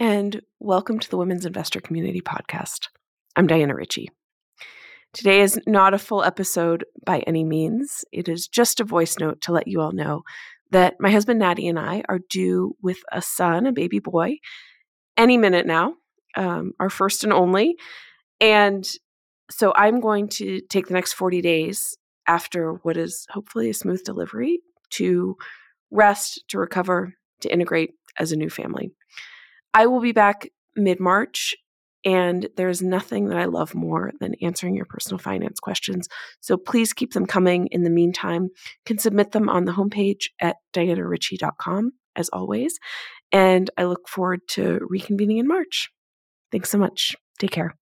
and welcome to the Women's Investor Community Podcast. I'm Diana Richey. Today is not a full episode by any means. It is just a voice note to let you all know that my husband Natty and I are due with a son, a baby boy, any minute now, um, our first and only. And so I'm going to take the next 40 days after what is hopefully a smooth delivery to rest, to recover, to integrate as a new family. I will be back mid March, and there's nothing that I love more than answering your personal finance questions. So please keep them coming. In the meantime, you can submit them on the homepage at dianarichey.com, as always. And I look forward to reconvening in March. Thanks so much. Take care.